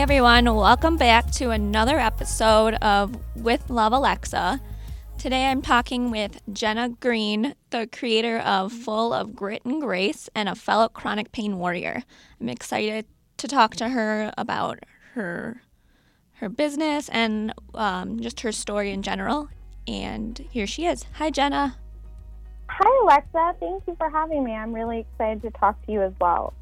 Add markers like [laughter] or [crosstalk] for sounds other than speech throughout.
everyone. Welcome back to another episode of With Love Alexa. Today I'm talking with Jenna Green, the creator of Full of Grit and Grace and a fellow chronic pain warrior. I'm excited to talk to her about her her business and um, just her story in general. And here she is. Hi, Jenna. Hi, Alexa. Thank you for having me. I'm really excited to talk to you as well.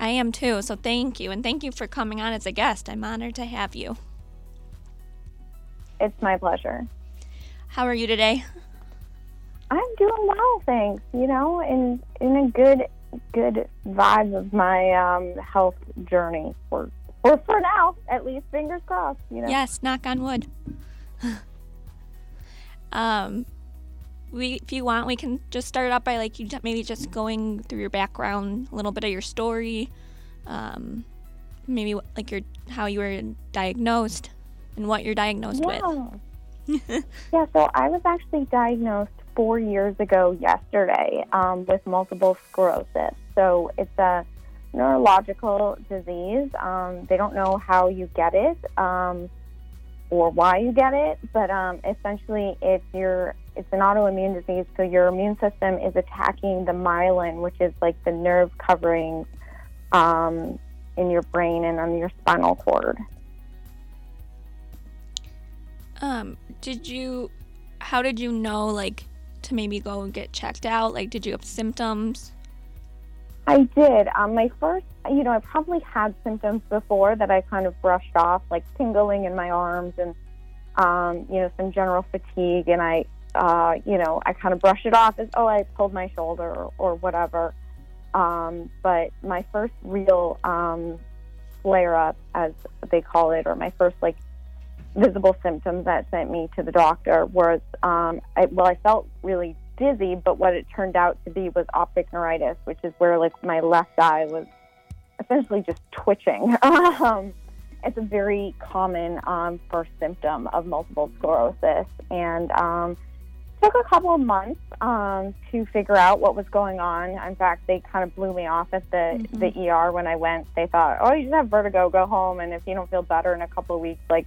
I am too, so thank you. And thank you for coming on as a guest. I'm honored to have you. It's my pleasure. How are you today? I'm doing well, thanks. You know, in in a good good vibe of my um, health journey for for for now, at least. Fingers crossed. You know. Yes, knock on wood. [laughs] um, we if you want we can just start out by like you maybe just going through your background a little bit of your story um, maybe like your how you were diagnosed and what you're diagnosed yeah. with. [laughs] Yeah. So i was actually diagnosed four years ago yesterday um, with multiple sclerosis. So it's a neurological disease. Um, they don't know how you get it um, or why you get it, but um, essentially it's your it's an autoimmune disease. So your immune system is attacking the myelin, which is like the nerve covering um, in your brain and on your spinal cord. Um, did you? How did you know like to maybe go and get checked out? Like, did you have symptoms? I did. Um, my first, you know, I probably had symptoms before that I kind of brushed off, like tingling in my arms and, um, you know, some general fatigue. And I, uh, you know, I kind of brushed it off as, oh, I pulled my shoulder or, or whatever. Um, but my first real um, flare up, as they call it, or my first like visible symptoms that sent me to the doctor was, um, I, well, I felt really dizzy, but what it turned out to be was optic neuritis, which is where like my left eye was essentially just twitching. [laughs] um, it's a very common um, first symptom of multiple sclerosis, and um, took a couple of months um, to figure out what was going on. In fact, they kind of blew me off at the mm-hmm. the ER when I went. They thought, "Oh, you just have vertigo. Go home, and if you don't feel better in a couple of weeks, like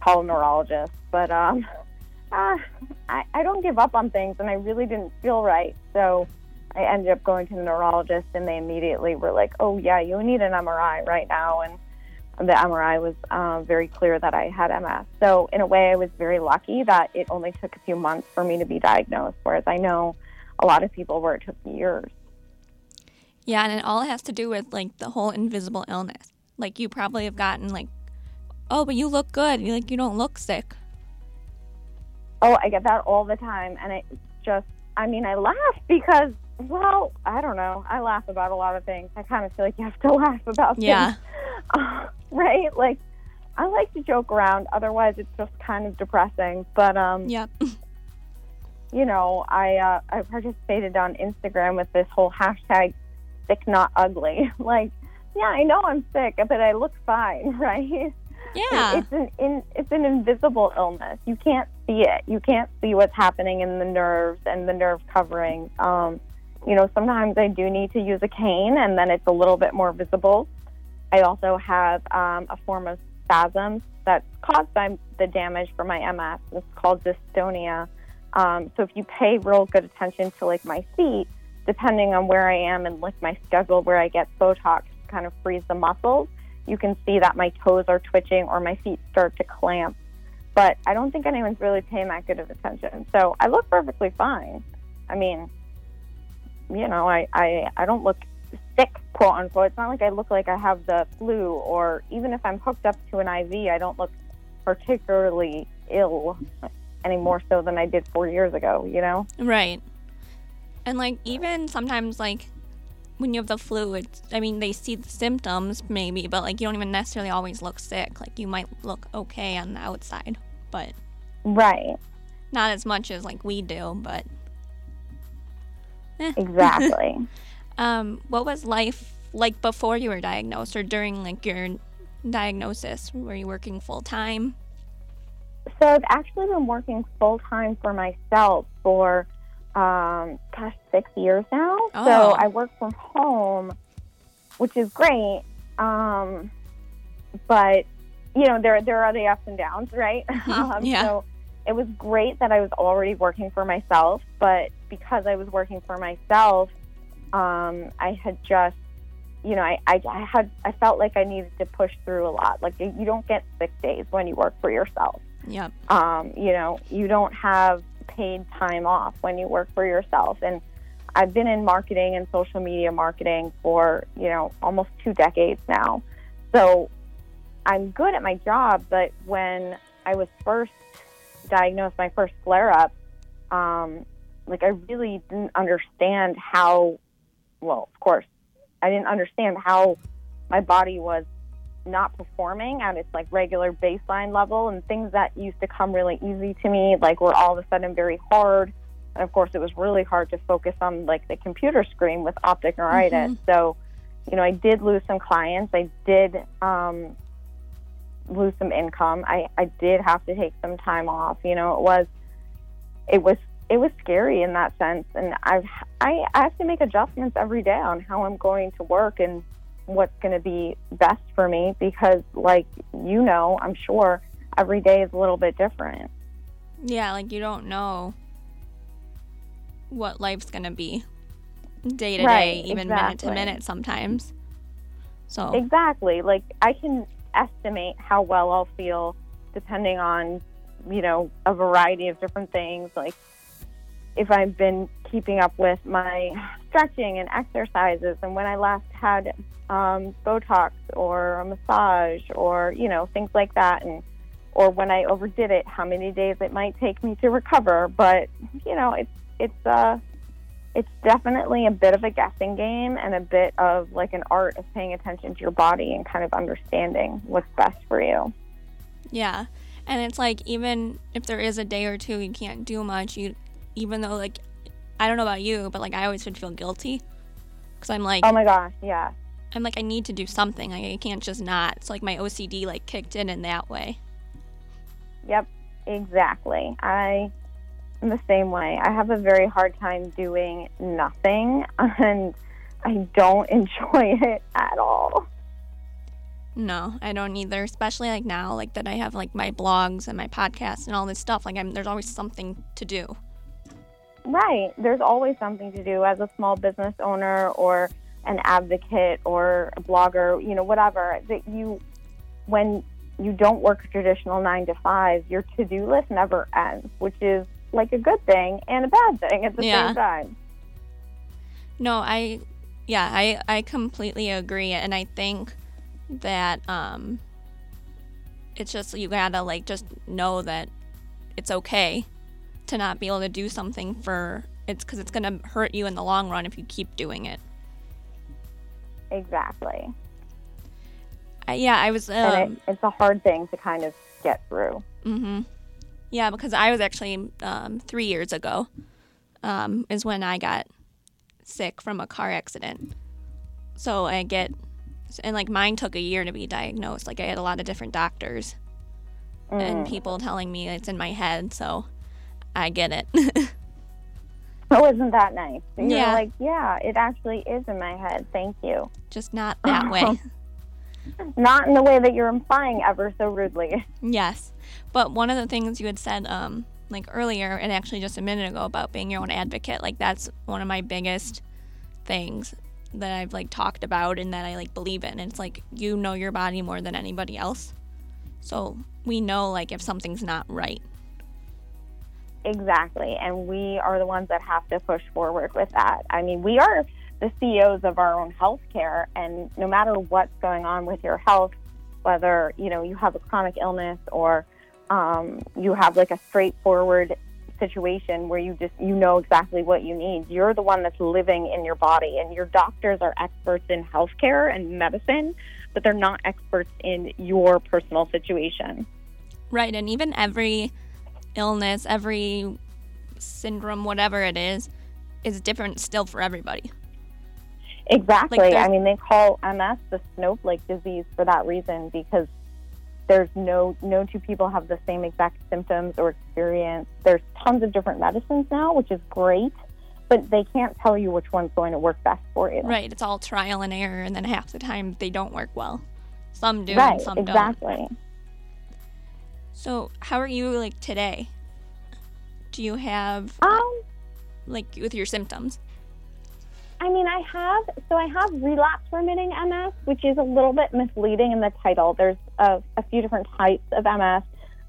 call a neurologist." But um, [laughs] uh, I, I don't give up on things, and I really didn't feel right. So I ended up going to the neurologist, and they immediately were like, "Oh yeah, you need an MRI right now." And the MRI was uh, very clear that I had MS. So in a way, I was very lucky that it only took a few months for me to be diagnosed. Whereas I know a lot of people where it took years. Yeah, and it all has to do with like the whole invisible illness. Like you probably have gotten like, oh, but you look good. You like you don't look sick. Oh, I get that all the time. And it just, I mean, I laugh because, well, I don't know. I laugh about a lot of things. I kind of feel like you have to [laughs] laugh about yeah. things. [laughs] Uh, [laughs] right? Like, I like to joke around. Otherwise, it's just kind of depressing. But, um, yeah. [laughs] you know, I, uh, I participated on Instagram with this whole hashtag sick, not ugly. [laughs] like, yeah, I know I'm sick, but I look fine, right? Yeah. It's an in, it's an invisible illness. You can't see it. You can't see what's happening in the nerves and the nerve covering. Um, you know, sometimes I do need to use a cane, and then it's a little bit more visible. I also have um, a form of spasms that's caused by the damage from my MS. It's called dystonia. Um, so if you pay real good attention to like my feet, depending on where I am and like my schedule where I get Botox to kind of freeze the muscles, you can see that my toes are twitching or my feet start to clamp. But I don't think anyone's really paying that good of attention. So I look perfectly fine. I mean, you know, I, I, I don't look sick, quote unquote. It's not like I look like I have the flu, or even if I'm hooked up to an IV, I don't look particularly ill any more so than I did four years ago, you know? Right. And like, even sometimes, like, when you have the flu, it's, I mean, they see the symptoms maybe, but like you don't even necessarily always look sick. Like you might look okay on the outside, but right, not as much as like we do, but eh. exactly. [laughs] um, what was life like before you were diagnosed, or during like your diagnosis? Were you working full time? So I've actually been working full time for myself for um, gosh, six years now. Oh. So I work from home, which is great. Um, but you know, there there are the ups and downs, right? [laughs] um, yeah. So it was great that I was already working for myself, but because I was working for myself, um, I had just, you know, I, I, I had I felt like I needed to push through a lot. Like you don't get sick days when you work for yourself. Yep. Um, you know, you don't have paid time off when you work for yourself, and I've been in marketing and social media marketing for, you know, almost two decades now. So I'm good at my job, but when I was first diagnosed, my first flare up, um, like I really didn't understand how, well, of course, I didn't understand how my body was not performing at its like regular baseline level and things that used to come really easy to me like were all of a sudden very hard and of course, it was really hard to focus on like the computer screen with optic neuritis. Mm-hmm. So, you know, I did lose some clients. I did um, lose some income. I, I did have to take some time off. You know, it was it was it was scary in that sense, and I've I, I have to make adjustments every day on how I'm going to work and what's going to be best for me because, like you know, I'm sure every day is a little bit different. Yeah, like you don't know what life's gonna be day to day, even exactly. minute to minute sometimes. So exactly, like I can estimate how well I'll feel depending on you know a variety of different things, like if I've been keeping up with my stretching and exercises, and when I last had um, Botox or a massage or you know things like that, and or when I overdid it, how many days it might take me to recover. But you know, it's it's uh it's definitely a bit of a guessing game and a bit of like an art of paying attention to your body and kind of understanding what's best for you. Yeah. And it's like even if there is a day or two you can't do much, you even though like I don't know about you, but like I always would feel guilty cuz I'm like Oh my gosh, yeah. I'm like I need to do something. Like, I can't just not. It's like my OCD like kicked in in that way. Yep, exactly. I am the same way. I have a very hard time doing nothing, [laughs] and I don't enjoy [laughs] it at all. No, I don't either. Especially like now, like that I have like my blogs and my podcasts and all this stuff. Like I'm, there's always something to do. Right. There's always something to do as a small business owner or an advocate or a blogger. You know, whatever that you when you don't work a traditional nine to five, your to do list never ends, which is like a good thing and a bad thing at the yeah. same time. No, I yeah, I I completely agree and I think that um it's just you got to like just know that it's okay to not be able to do something for it's cuz it's going to hurt you in the long run if you keep doing it. Exactly. Uh, yeah, I was um, it, it's a hard thing to kind of get through. Mm-hmm. Yeah, because I was actually um, three years ago um, is when I got sick from a car accident. So I get, and like mine took a year to be diagnosed. Like I had a lot of different doctors mm. and people telling me it's in my head. So I get it. [laughs] oh, isn't that nice? You're yeah. like, yeah, it actually is in my head. Thank you. Just not that way. [laughs] not in the way that you're implying ever so rudely. Yes. But one of the things you had said, um, like earlier, and actually just a minute ago about being your own advocate, like that's one of my biggest things that I've like talked about and that I like believe in. And it's like you know your body more than anybody else. So we know like if something's not right. Exactly. And we are the ones that have to push forward with that. I mean, we are the CEOs of our own healthcare and no matter what's going on with your health, whether, you know, you have a chronic illness or um, you have like a straightforward situation where you just you know exactly what you need. You're the one that's living in your body, and your doctors are experts in healthcare and medicine, but they're not experts in your personal situation. Right, and even every illness, every syndrome, whatever it is, is different still for everybody. Exactly. Like I mean, they call MS the snowflake disease for that reason because there's no no two people have the same exact symptoms or experience. There's tons of different medicines now, which is great, but they can't tell you which one's going to work best for you. Right. It's all trial and error, and then half the time they don't work well. Some do, right, some exactly. don't. So, how are you like today? Do you have Um, like with your symptoms? I mean, I have so I have relapse remitting MS, which is a little bit misleading in the title. There's a, a few different types of MS.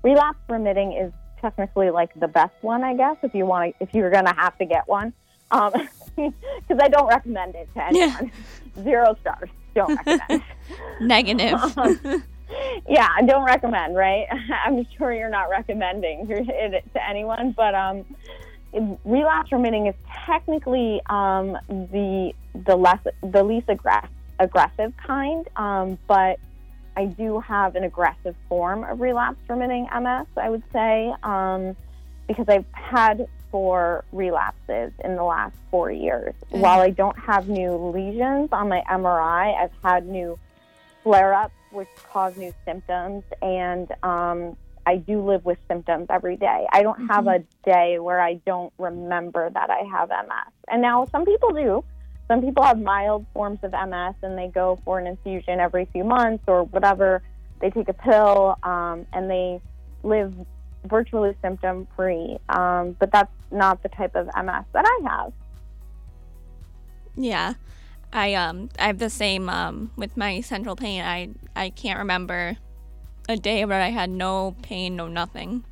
Relapse remitting is technically like the best one, I guess, if you want to, if you're gonna have to get one. Um, [laughs] because I don't recommend it to anyone. Zero stars. Don't recommend. [laughs] Negative. Um, yeah, I don't recommend. Right? [laughs] I'm sure you're not recommending [laughs] it to anyone, but um, relapse remitting is technically um, the the less the least aggressive aggressive kind, um, but I do have an aggressive form of relapse remitting MS. I would say um, because I've had four relapses in the last four years. Mm. While I don't have new lesions on my MRI, I've had new flare ups which cause new symptoms and um, I do live with symptoms every day. I don't have a day where I don't remember that I have MS. And now some people do. Some people have mild forms of MS and they go for an infusion every few months or whatever. They take a pill um, and they live virtually symptom free. Um, but that's not the type of MS that I have. Yeah. I um I have the same um with my central pain. I I can't remember a day where I had no pain, no nothing.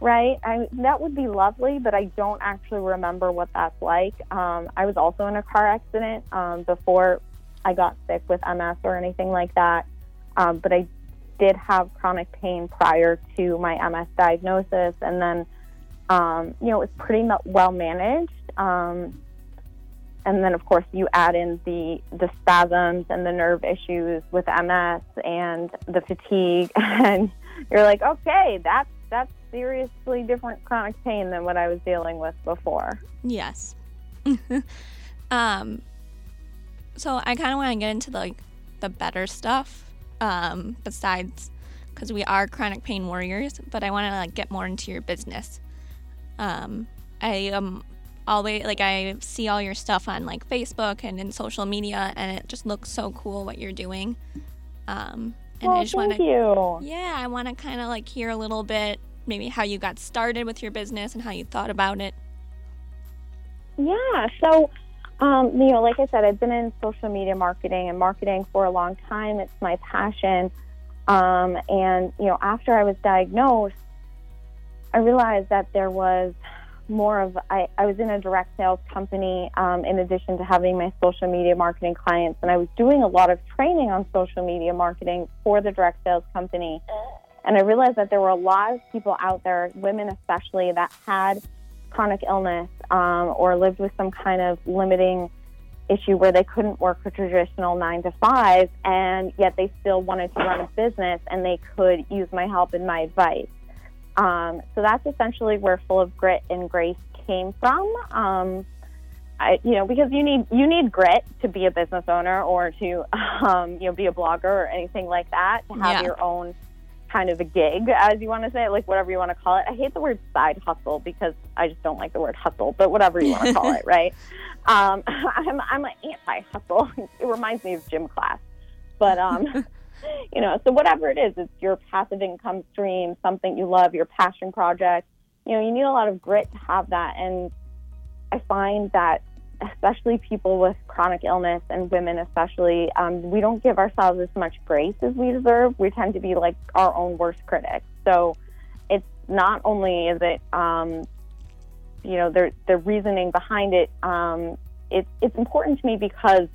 Right. I that would be lovely, but I don't actually remember what that's like. Um, I was also in a car accident um, before I got sick with MS or anything like that. Um, but I did have chronic pain prior to my MS diagnosis, and then um, you know it was pretty well managed. Um, and then, of course, you add in the the spasms and the nerve issues with MS and the fatigue, [laughs] and you're like, okay, that's that's seriously different chronic pain than what I was dealing with before. Yes. [laughs] um so I kind of want to get into the, like the better stuff um besides cuz we are chronic pain warriors, but I want to like get more into your business. Um I um always like I see all your stuff on like Facebook and in social media and it just looks so cool what you're doing. Um and well, I just want thank to you. yeah, I want to kind of like hear a little bit maybe how you got started with your business and how you thought about it. Yeah. So, um, you know, like I said, I've been in social media marketing and marketing for a long time. It's my passion. Um, and, you know, after I was diagnosed, I realized that there was more of, I, I was in a direct sales company um, in addition to having my social media marketing clients. And I was doing a lot of training on social media marketing for the direct sales company. And I realized that there were a lot of people out there, women especially, that had chronic illness um, or lived with some kind of limiting issue where they couldn't work a traditional nine to five, and yet they still wanted to run a business and they could use my help and my advice. Um, so that's essentially where Full of Grit and Grace came from. Um, I, you know, because you need you need grit to be a business owner or to um, you know be a blogger or anything like that to have Yeah. your own kind of a gig, as you want to say, it, like whatever you want to call it. I hate the word side hustle because I just don't like the word hustle, but whatever you want to call [laughs] it, right? Um, [laughs] I'm I'm an anti hustle. It reminds me of gym class, but um, [laughs] [laughs] you know, so whatever it is, it's your passive income stream, something you love, your passion project. You know, you need a lot of grit to have that, and I find that especially people with chronic illness and women especially um, we don't give ourselves as much grace as we deserve. We tend to be like our own worst critics so it's not only is it um, you know the the reasoning behind it um, it's it's important to me because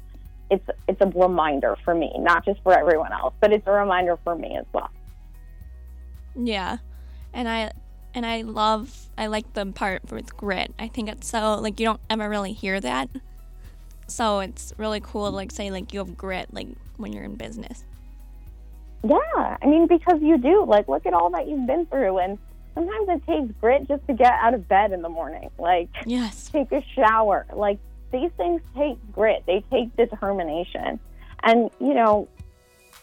it's it's a reminder for me not just for everyone else but it's a reminder for me as well Yeah. And I and I love I like the part with grit. I think it's so like you don't ever really hear that. So it's really cool to like say like you have grit like when you're in business. Yeah, I mean, because you do. Like, look at all that you've been through. And sometimes it takes grit just to get out of bed in the morning. Like, Yes. take a shower. Like, these things take grit, they take determination. And, you know,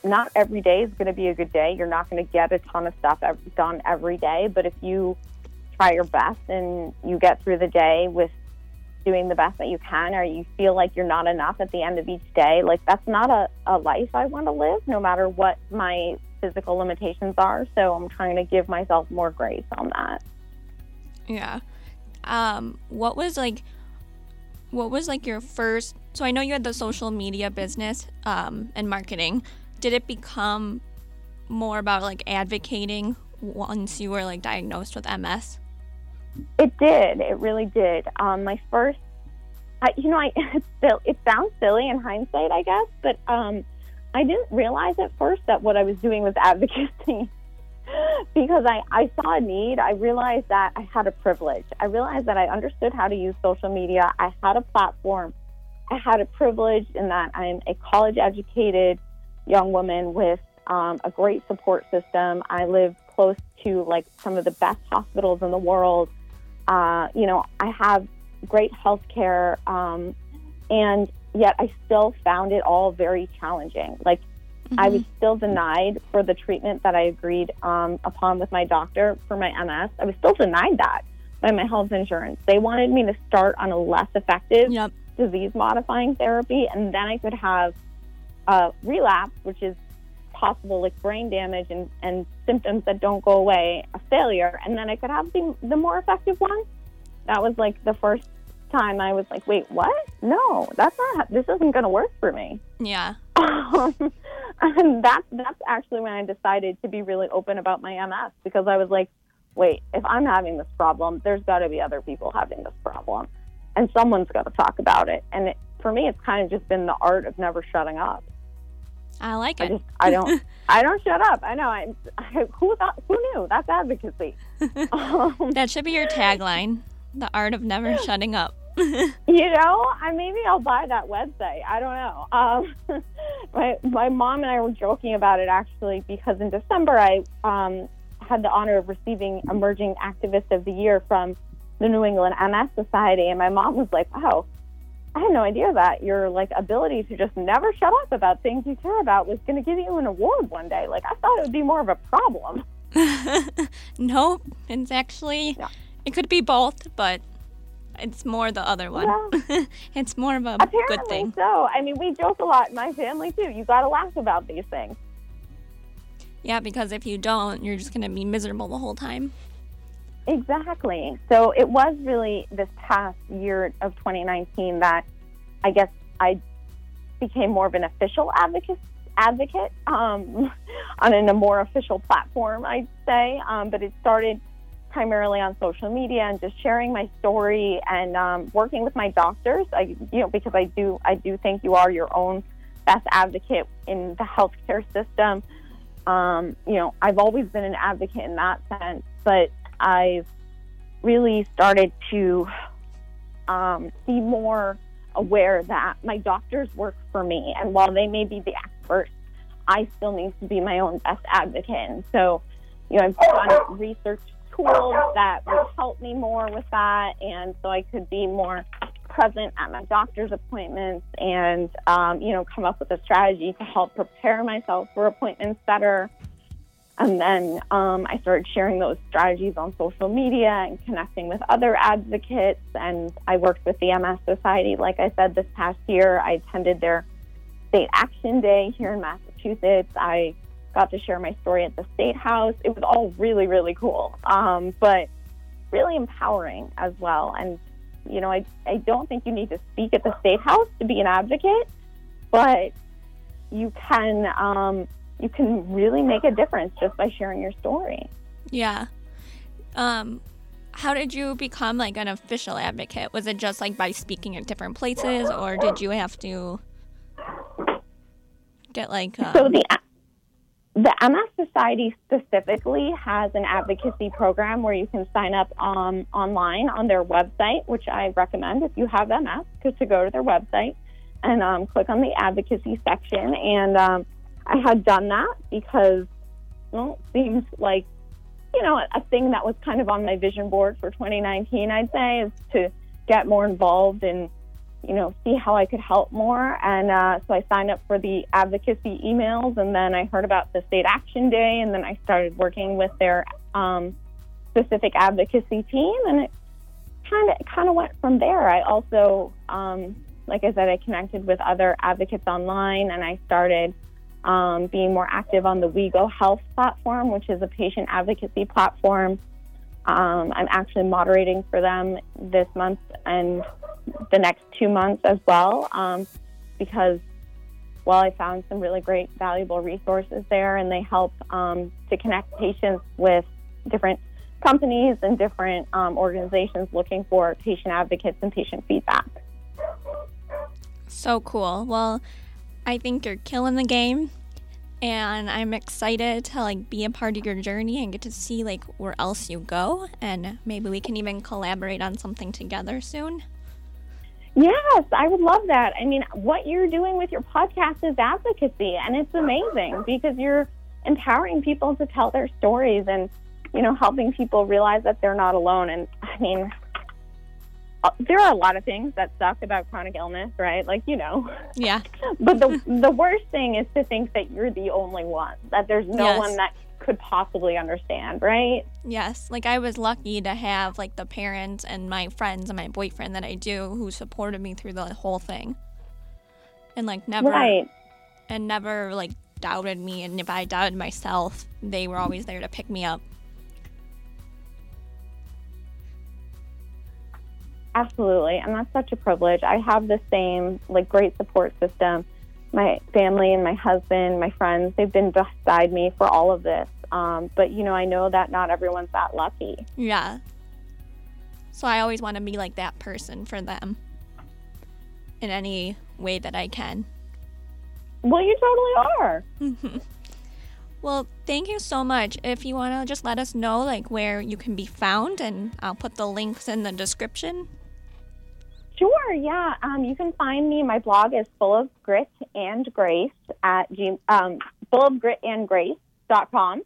not every day is going to be a good day. You're not going to get a ton of stuff done every day. But if you try your best and you get through the day with doing the best that you can, or you feel like you're not enough at the end of each day, like that's not a, a life I want to live, no matter what my physical limitations are. So I'm trying to give myself more grace on that. Yeah. Um, what was like what was like your first so I know you had the social media business um, and marketing. Did it become more about like advocating once you were like diagnosed with MS? It did. It really did. Um, my first, I, you know, I [laughs] still it sounds silly in hindsight, I guess, but um, I didn't realize at first that what I was doing was [laughs] advocacy [laughs] because I, I saw a need. I realized that I had a privilege. I realized that I understood how to use social media. I had a platform. I had a privilege in that I'm a college educated young woman with um, a great support system. I live close to like some of the best hospitals in the world. Uh, you know, I have great health care. Um, and yet I still found it all very challenging. Like, mm-hmm. I was still denied for the treatment that I agreed um, upon with my doctor for my MS. I was still denied that by my health insurance. They wanted me to start on a less effective yep. disease modifying therapy, and then I could have a relapse, which is possible like brain damage and, and symptoms that don't go away, a failure, and then I could have the, the more effective one. That was like the first time I was like, wait, what? No, that's not, this isn't going to work for me. Yeah. Um, [laughs] [laughs] [laughs] and that's, that's actually when I decided to be really open about my MS because I was like, wait, if I'm having this problem, there's got to be other people having this problem. And someone's got to talk about it. And it, for me, it's kind of just been the art of never shutting up. I like it. I just I don't [laughs] I don't shut up. I know. I, I who thought who knew? That's advocacy. um, [laughs] that should be your tagline: the art of never shutting up. [laughs] you know, I maybe I'll buy that website. I don't know. Um, [laughs] my my mom and I were joking about it actually because in December I um, had the honor of receiving Emerging Activist of the Year from the New England MS Society, and my mom was like, "Wow." I had no idea that your like ability to just never shut up about things you care about was going to give you an award one day. Like I thought it would be more of a problem. [laughs] nope, it's actually it could be both, but it's more the other one. Yeah. [laughs] it's more of a Apparently good thing. So, I mean, we joke a lot in my family too. You got to laugh about these things. Yeah, because if you don't, you're just going to be miserable the whole time. Exactly. So it was really this past year of 2019 that I guess I became more of an official advocate advocate um, [laughs] on a more official platform, I'd say. Um, but it started primarily on social media and just sharing my story and um, working with my doctors. I, you know, because I do, I do think you are your own best advocate in the healthcare system. Um, you know, I've always been an advocate in that sense, but I've really started to um, be more aware that my doctors work for me. And while they may be the experts, I still need to be my own best advocate. And so, you know, I've done research tools that would help me more with that. And so I could be more present at my doctor's appointments and, um, you know, come up with a strategy to help prepare myself for appointments better. And then um, I started sharing those strategies on social media and connecting with other advocates. And I worked with the MS Society. Like I said, this past year, I attended their State Action Day here in Massachusetts. I got to share my story at the State House. It was all really, really cool, um, but really empowering as well. And, you know, I, I don't think you need to speak at the State House to be an advocate, but you can. Um, you can really make a difference just by sharing your story. Yeah. Um, how did you become like an official advocate? Was it just like by speaking at different places, or did you have to get like? Um... So the the MS Society specifically has an advocacy program where you can sign up um, online on their website, which I recommend if you have MS, because to go to their website and um, click on the advocacy section and um, I had done that because well, it seems like you know a thing that was kind of on my vision board for 2019. I'd say is to get more involved and you know see how I could help more. And uh, so I signed up for the advocacy emails, and then I heard about the state action day, and then I started working with their um, specific advocacy team, and it kind of kind of went from there. I also, um, like I said, I connected with other advocates online, and I started um, being more active on the WeGo Health platform, which is a patient advocacy platform. Um, I'm actually moderating for them this month and the next two months as well, um, because well, I found some really great, valuable resources there, and they help um, to connect patients with different companies and different um, organizations looking for patient advocates and patient feedback. So cool. Well, I think you're killing the game and I'm excited to like be a part of your journey and get to see like where else you go and maybe we can even collaborate on something together soon. Yes, I would love that. I mean, what you're doing with your podcast is advocacy and it's amazing because you're empowering people to tell their stories and you know helping people realize that they're not alone and I mean uh, there are a lot of things that suck about chronic illness, right? Like you know. Yeah. [laughs] But the the worst thing is to think that you're the only one, that there's no yes. one that could possibly understand, right? Yes. Like I was lucky to have like the parents and my friends and my boyfriend that I do who supported me through the whole thing. And like never right. and never like doubted me and if I doubted myself, they were always there to pick me up. Absolutely. And that's such a privilege. I have the same, like, great support system. My family and my husband, my friends, they've been beside me for all of this. Um, but, you know, I know that not everyone's that lucky. Yeah. So I always want to be like that person for them in any way that I can. Well, you totally are. [laughs] well, thank you so much. If you want to just let us know like where you can be found and I'll put the links in the description. Sure, yeah. Um, you can find me. My blog is full of grit and grace at G, um, full of grit and grace.com.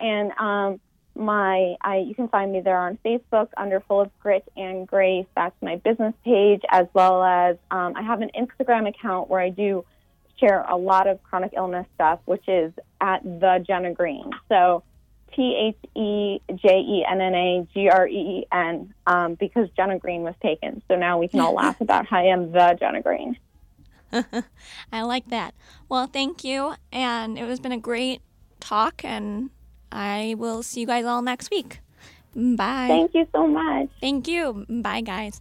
And um, my I, you can find me there on Facebook under Full of Grit and Grace. That's my business page, as well as um, I have an Instagram account where I do share a lot of chronic illness stuff, which is at the Jenna Green. So T H E J E N N A G R E E N um, because Jenna Green was taken. So now we can all [laughs] laugh about how I am the Jenna Green. [laughs] I like that. Well, thank you. And it has been a great talk, and I will see you guys all next week. Bye. Thank you so much. Thank you. Bye, guys.